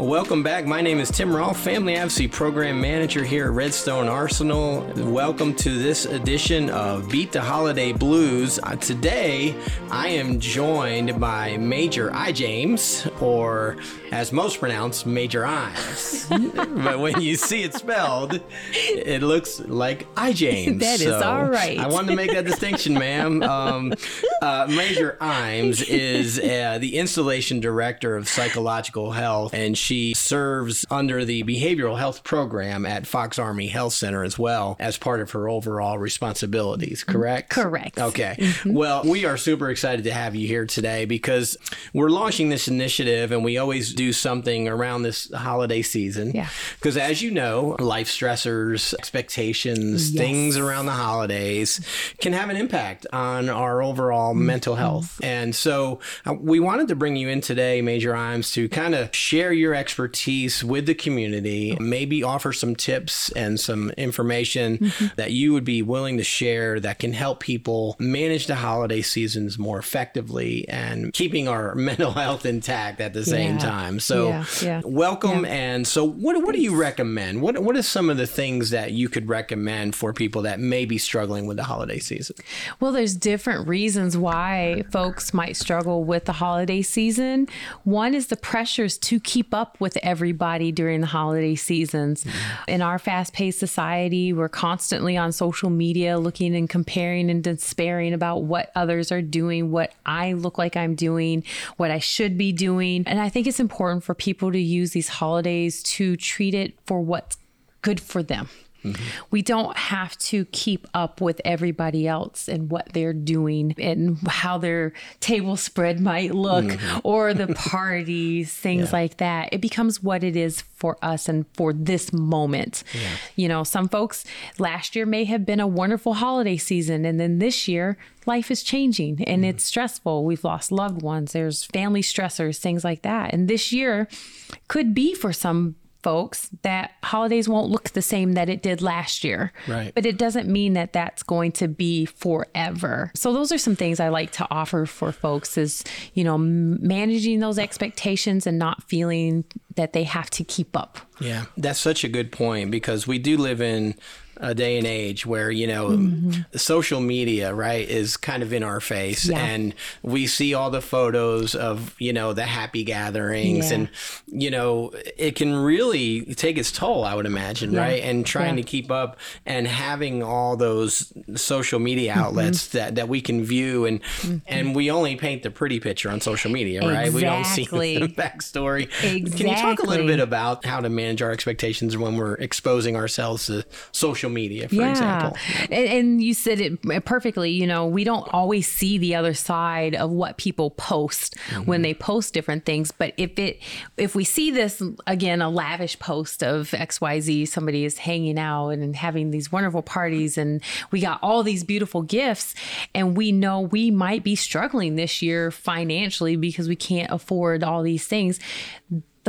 Welcome back. My name is Tim Rolfe, Family Advocacy Program Manager here at Redstone Arsenal. Welcome to this edition of Beat the Holiday Blues. Uh, today, I am joined by Major I. James, or as most pronounce, Major Imes. but when you see it spelled, it looks like I. James. That is So all right. I wanted to make that distinction, ma'am. Um, uh, Major Imes is uh, the installation director of psychological health, and she serves under the behavioral health program at Fox Army Health Center as well as part of her overall responsibilities. Correct? Correct. Okay. Well, we are super excited to have you here today because we're launching this initiative, and we always do something around this holiday season. Yeah. Because as you know, life stressors, expectations, Yes. things around the holidays can have an impact on our overall Mm-hmm. mental health. And so uh, we wanted to bring you in today, Major Imes, to kind of share your expertise with the community, maybe offer some tips and some information Mm-hmm. that you would be willing to share that can help people manage the holiday seasons more effectively and keeping our mental health intact at the same Yeah. time. So Yeah, yeah. welcome. And so what, what do you recommend? What, what are some of the things that you could recommend for people that may be struggling with the holiday season? Well, there's different reasons why folks might struggle with the holiday season. One is the pressures to keep up with everybody during the holiday seasons. In our fast paced society, we're constantly on social media looking and comparing and despairing about what others are doing, what I look like I'm doing, what I should be doing. And I think it's important for people to use these holidays to treat it for what's good for them. Mm-hmm. We don't have to keep up with everybody else and what they're doing and how their table spread might look mm-hmm. or the parties, things like that. It becomes what it is for us and for this moment. You know, some folks last year may have been a wonderful holiday season, and then this year, life is changing and mm-hmm. it's stressful. We've lost loved ones, there's family stressors, things like that. And this year could be for some folks that holidays won't look the same that it did last year. Right. But it doesn't mean that that's going to be forever. So those are some things I like to offer for folks is, you know, managing those expectations and not feeling that they have to keep up. Yeah, that's such a good point because we do live in a day and age where you know social media right is kind of in our face Yeah. and we see all the photos of you know the happy gatherings Yeah. and you know it can really take its toll i would imagine Yeah. right and trying to keep up and having all those social media Mm-hmm. outlets that, that we can view and and we only paint the pretty picture on social media right we don't see Exactly. the backstory can you talk a little bit about how to manage our expectations when we're exposing ourselves to social media, for example? And, and you said it perfectly. You know, we don't always see the other side of what people post Mm-hmm. when they post different things. But if it, if we see this again, a lavish post of X, Y, Z, somebody is hanging out and having these wonderful parties, and we got all these beautiful gifts, and we know we might be struggling this year financially because we can't afford all these things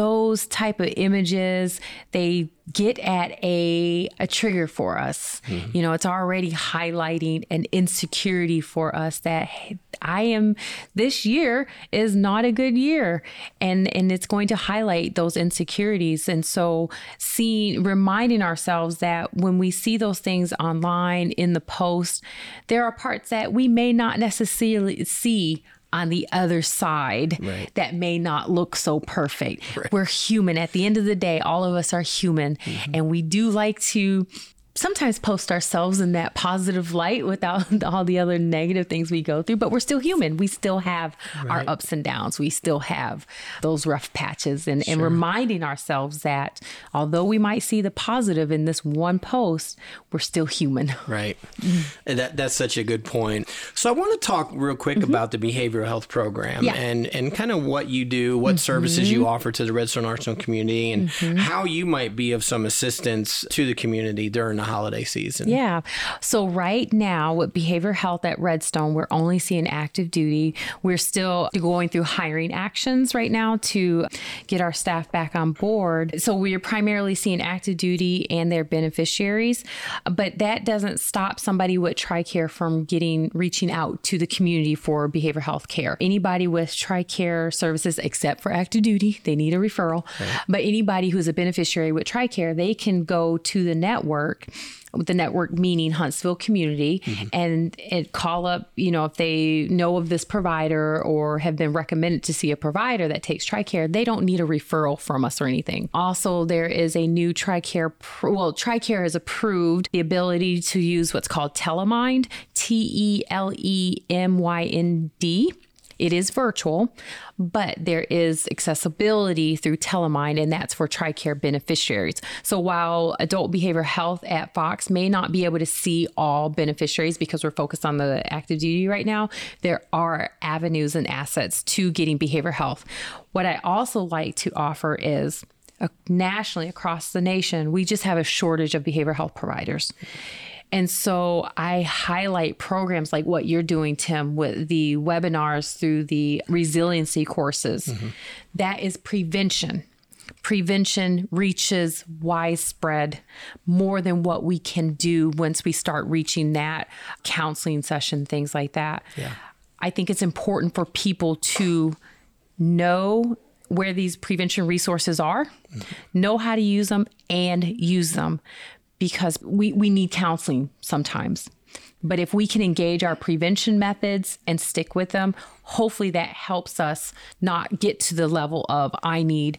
those type of images they get at a a trigger for us. Mm-hmm. You know it's already highlighting an insecurity for us that hey, i am this year is not a good year. And and it's going to highlight those insecurities. And so seeing reminding ourselves that when we see those things online in the post there are parts that we may not necessarily see on the other side Right. that may not look so perfect. We're human. At the end of the day, all of us are human. Mm-hmm. And we do like to sometimes post ourselves in that positive light without all the other negative things we go through, but we're still human. We still have our ups and downs. We still have those rough patches and, and reminding ourselves that although we might see the positive in this one post, we're still human. Right. And That, that's such a good point. So I want to talk real quick mm-hmm. about the behavioral health program Yeah. and, and kind of what you do, what mm-hmm. services you offer to the Redstone Arsenal community, and mm-hmm. how you might be of some assistance to the community during the holiday season. Yeah. So right now with behavior health at Redstone, we're only seeing active duty. We're still going through hiring actions right now to get our staff back on board. So we're primarily seeing active duty and their beneficiaries, but that doesn't stop somebody with TRICARE from getting reaching out to the community for behavior health care. Anybody with TRICARE services except for active duty, they need a referral. Right. But anybody who's a beneficiary with TRICARE, they can go to the network the network meaning Huntsville community mm-hmm. and, and call up, you know, if they know of this provider or have been recommended to see a provider that takes TRICARE, they don't need a referral from us or anything. Also, there is a new TRICARE, well, TRICARE has approved the ability to use what's called Telemynd, T E L E M Y N D. It is virtual, but there is accessibility through Telemynd, and that's for TRICARE beneficiaries. So while adult behavioral health at Fox may not be able to see all beneficiaries because we're focused on the active duty right now, there are avenues and assets to getting behavioral health. What I also like to offer is uh, nationally across the nation, we just have a shortage of behavioral health providers. And so I highlight programs like what you're doing, Tim, with the webinars through the resiliency courses. Mm-hmm. That is prevention. Prevention reaches widespread more than what we can do once we start reaching that counseling session, things like that. Yeah. I think it's important for people to know where these prevention resources are, mm-hmm. know how to use them, and use them because we, we need counseling sometimes. But if we can engage our prevention methods and stick with them, hopefully that helps us not get to the level of I need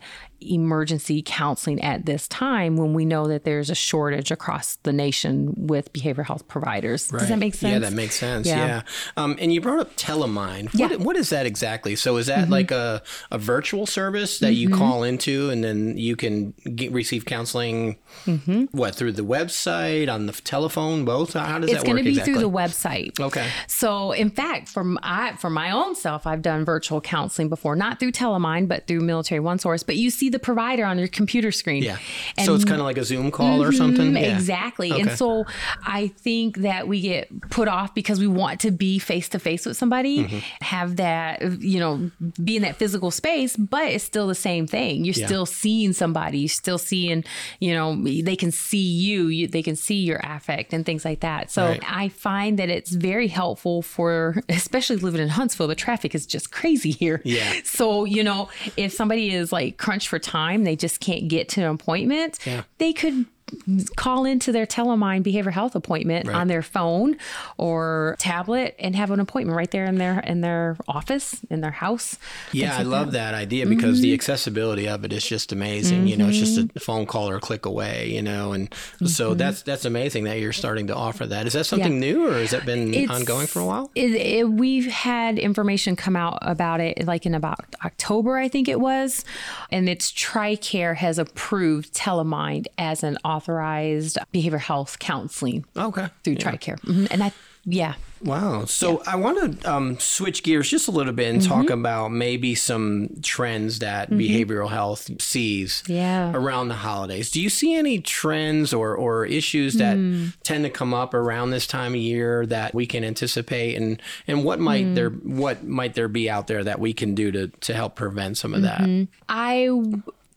emergency counseling at this time when we know that there's a shortage across the nation with behavioral health providers. Right. Does that make sense? Yeah, that makes sense. Yeah. yeah. Um, and you brought up Telemynd. What, yeah. what is that exactly? So is that mm-hmm. like a, a virtual service that mm-hmm. you call into and then you can get, receive counseling, mm-hmm. what, through the website, on the telephone, both? How does it's that work It's going to be exactly? through the website. Okay. So in fact, from I, for my own self, I've done virtual counseling before, not through Telemynd, but through Military One Source. But you see the provider on your computer screen. Yeah. And so it's kind of like a Zoom call mm-hmm, or something. Yeah. Exactly. Okay. And so I think that we get put off because we want to be face to face with somebody, mm-hmm. have that, you know, be in that physical space, but it's still the same thing. You're yeah. still seeing somebody, you're still seeing, you know, they can see you, you they can see your affect and things like that. So right. I find that it's very helpful for, especially living in Huntsville, the traffic is just crazy here. Yeah. So, you know, if somebody is like crunched for time, they just can't get to an appointment, yeah. they could call into their Telemynd behavioral health appointment right. on their phone or tablet and have an appointment right there in their in their office in their house. Yeah, I love that. that idea because mm-hmm. the accessibility of it is just amazing. Mm-hmm. You know, it's just a mm-hmm. phone call or a click away. You know, and mm-hmm. so that's that's amazing that you're starting to offer that. Is that something yeah. new or has that been it's, ongoing for a while? It, it, we've had information come out about it like in about October, I think it was, and it's TRICARE has approved Telemynd as an authorized behavioral health counseling. Okay. Through yeah. TRICARE. Mm-hmm. And that, yeah. Wow. So yeah. I want to um, switch gears just a little bit and mm-hmm. talk about maybe some trends that mm-hmm. behavioral health sees yeah. around the holidays. Do you see any trends or, or issues that mm. tend to come up around this time of year that we can anticipate and, and what might mm. there what might there be out there that we can do to, to help prevent some of that? Mm-hmm. I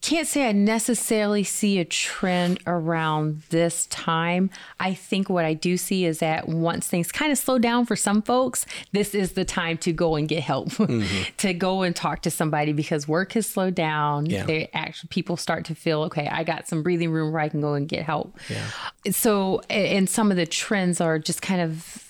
can't say I necessarily see a trend around this time. I think what I do see is that once things kind of slow down for some folks, this is the time to go and get help, mm-hmm. to go and talk to somebody because work has slowed down. Yeah. They actually people start to feel okay. I got some breathing room where I can go and get help. Yeah. So, and some of the trends are just kind of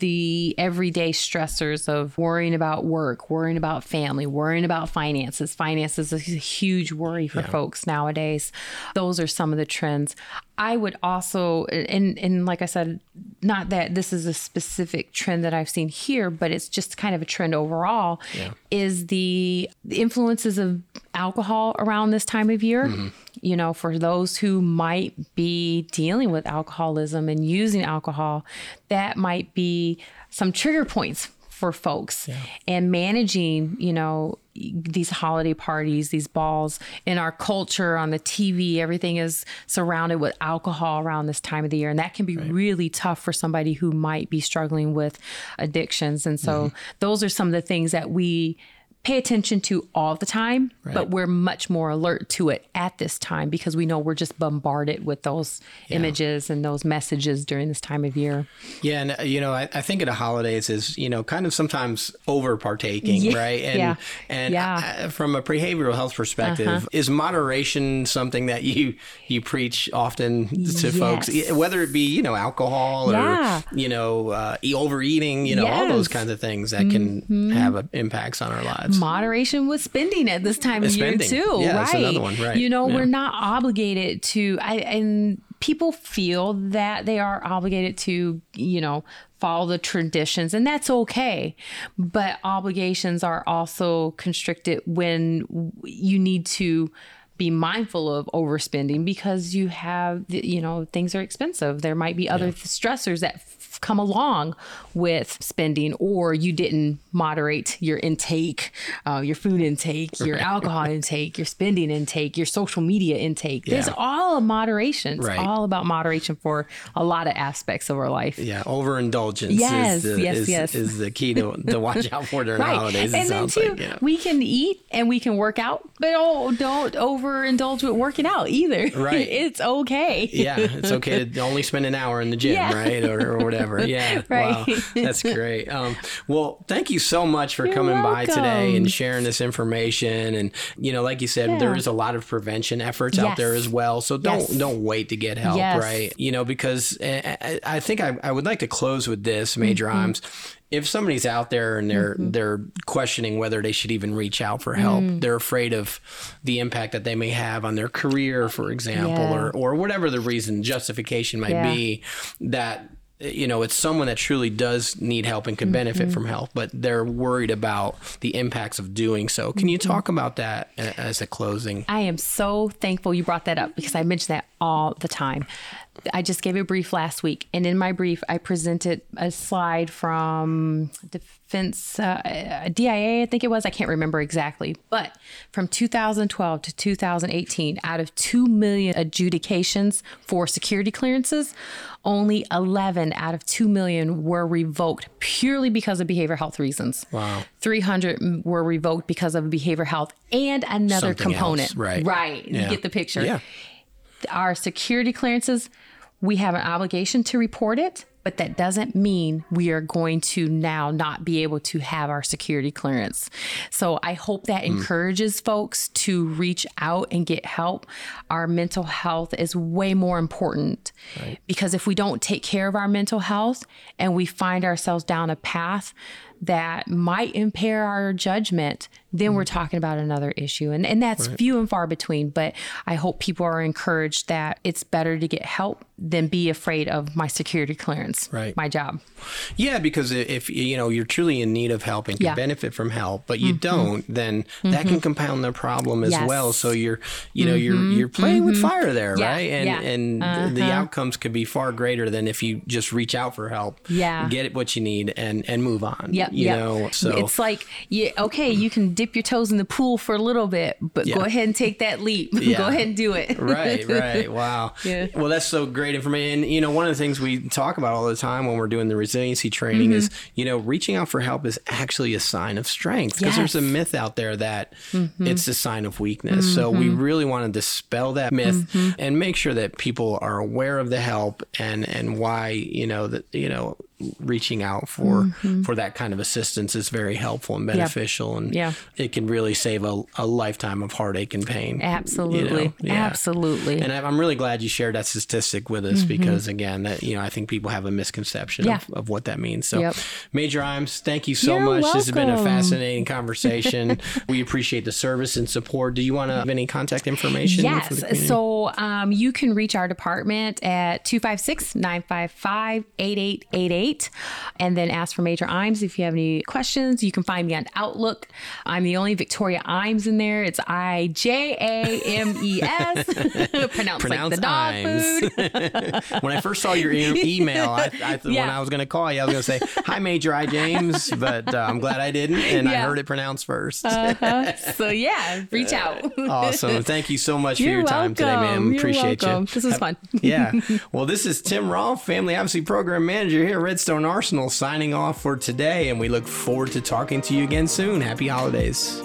the everyday stressors of worrying about work, worrying about family, worrying about finances. Finances is a huge worry for yeah. folks nowadays. Those are some of the trends. I would also, and and like I said, not that this is a specific trend that I've seen here, but it's just kind of a trend overall. Yeah. Is the influences of alcohol around this time of year? Mm-hmm. You know, for those who might be dealing with alcoholism and using alcohol, that might be some trigger points for folks and managing, you know, these holiday parties, these balls in our culture on the TV, everything is surrounded with alcohol around this time of the year. And that can be really tough for somebody who might be struggling with addictions. And so mm-hmm. those are some of the things that we pay attention to all the time, but we're much more alert to it at this time because we know we're just bombarded with those images and those messages during this time of year. Yeah, and uh, you know, I, I think of the holidays is, you know, kind of sometimes over partaking, Yeah, right? And yeah, and yeah. Uh-huh. uh, from a behavioral health perspective, is moderation something that you you preach often to folks, Yes. E- whether it be you know alcohol Yeah. or you know uh, overeating, you know, all those Mm-hmm. kinds of things that can have uh, impacts on our lives. Moderation with spending at this time of year too. Yeah, right one, right. you know Yeah. we're not obligated to I, and people feel that they are obligated to you know follow the traditions and that's okay. But obligations are also constricted when you need to be mindful of overspending because you have you know things are expensive. There might be other stressors that come along with spending or you didn't moderate your intake uh, your food intake your alcohol intake your spending intake your social media intake there's all a moderation it's Right. all about moderation for a lot of aspects of our life Yeah, overindulgence Yes, is, the, yes, is, yes. is the key to, to watch out for during the holidays. It and then sounds too, like, know. we can eat and we can work out, but oh, don't overindulge with working out either. Right. it's okay. yeah, it's okay to only spend an hour in the gym, Yeah. right, or, or whatever. Yeah, Right. Wow, that's great. Um, well, thank you so much for You're coming by today and sharing this information. And you know, like you said, Yeah. there is a lot of prevention efforts out there as well. So don't Yes. don't wait to get help, Yes. right? You know, because I, I I think I, I would like to close with this, Major Mm-hmm. Imes. If somebody's out there and they're they're questioning whether they should even reach out for help, Mm. they're afraid of the impact that they may have on their career, for example, Yeah. or or whatever the reason justification might Yeah. be that you know it's someone that truly does need help and can benefit Mm-hmm. from help but they're worried about the impacts of doing so can you Mm-hmm. talk about that as a closing I am so thankful you brought that up because I mention that all the time. I just gave a brief last week, and in my brief, I presented a slide from Defense uh, DIA, I think it was. I can't remember exactly, but from 2012 to 2018, out of 2 million adjudications for security clearances, only 11 out of 2 million were revoked purely because of behavioral health reasons. Wow. 300 were revoked because of behavioral health and another Something component. else, right. Right. Yeah. You get the picture. yeah Our security clearances, we have an obligation to report it, but that doesn't mean we are going to now not be able to have our security clearance. So I hope that Hmm. encourages folks to reach out and get help. Our mental health is way more important because if we don't take care of our mental health and we find ourselves down a path that might impair our judgment, then we're talking about another issue. And, and that's few and far between. But I hope people are encouraged that it's better to get help than be afraid of my security clearance, Right. my job. yeah because if you know you're truly in need of help and can Yeah. Mm-hmm. benefit from help but you don't then that can compound the problem as Yes. Mm-hmm. well so you're you know you're you're playing with fire there Yeah, right and yeah. and the outcomes could be far greater than if you just reach out for help Yeah. get what you need and and move on Yep. you yep. know so it's like, yeah, okay, you can dip your toes in the pool for a little bit, but Yeah. go ahead and take that leap. Yeah. go ahead and do it. right, right. Wow. Yeah. Well, that's so great information. And, you know, one of the things we talk about all the time when we're doing the resiliency training is, mm-hmm. you know, reaching out for help is actually a sign of strength because there's a myth out there that mm-hmm. it's a sign of weakness. So we mm-hmm. really want to dispel that myth and make sure that people are aware of the help and, and why, you know, that, you know, reaching out for for that kind of assistance is very helpful and beneficial and Yeah. it can really save a, a lifetime of heartache and pain Absolutely. Yeah. Absolutely. and I'm really glad you shared that statistic with us because, again, that you know, I think people have a misconception Mm-hmm. Yeah. of, of what that means. So, Yep. Major Imes, thank you so You're much. This has been a fascinating conversation. we appreciate the service and support. Do you want to have any contact information? Yes. So um, you can reach our department at 256 955 8888. 8. And then ask for Major Imes if you have any questions. You can find me on Outlook. I'm the only Victoria Imes in there. It's I J A M E S. Pronounced like the dog food. when I first saw your e- email, I, I, yeah. when I was going to call you, I was going to say, Hi, Major I James, but uh, I'm glad I didn't. And yeah. I heard it pronounced 1st uh-huh. So, yeah, reach out. awesome. Thank you so much You're for your time welcome. today, ma'am. You're Appreciate welcome. you. This was fun. yeah. Well, this is Tim Rolfe, Family Advocacy Program Manager here at Redstone Arsenal, signing off for today. And we look forward to talking to you again soon. Happy holidays.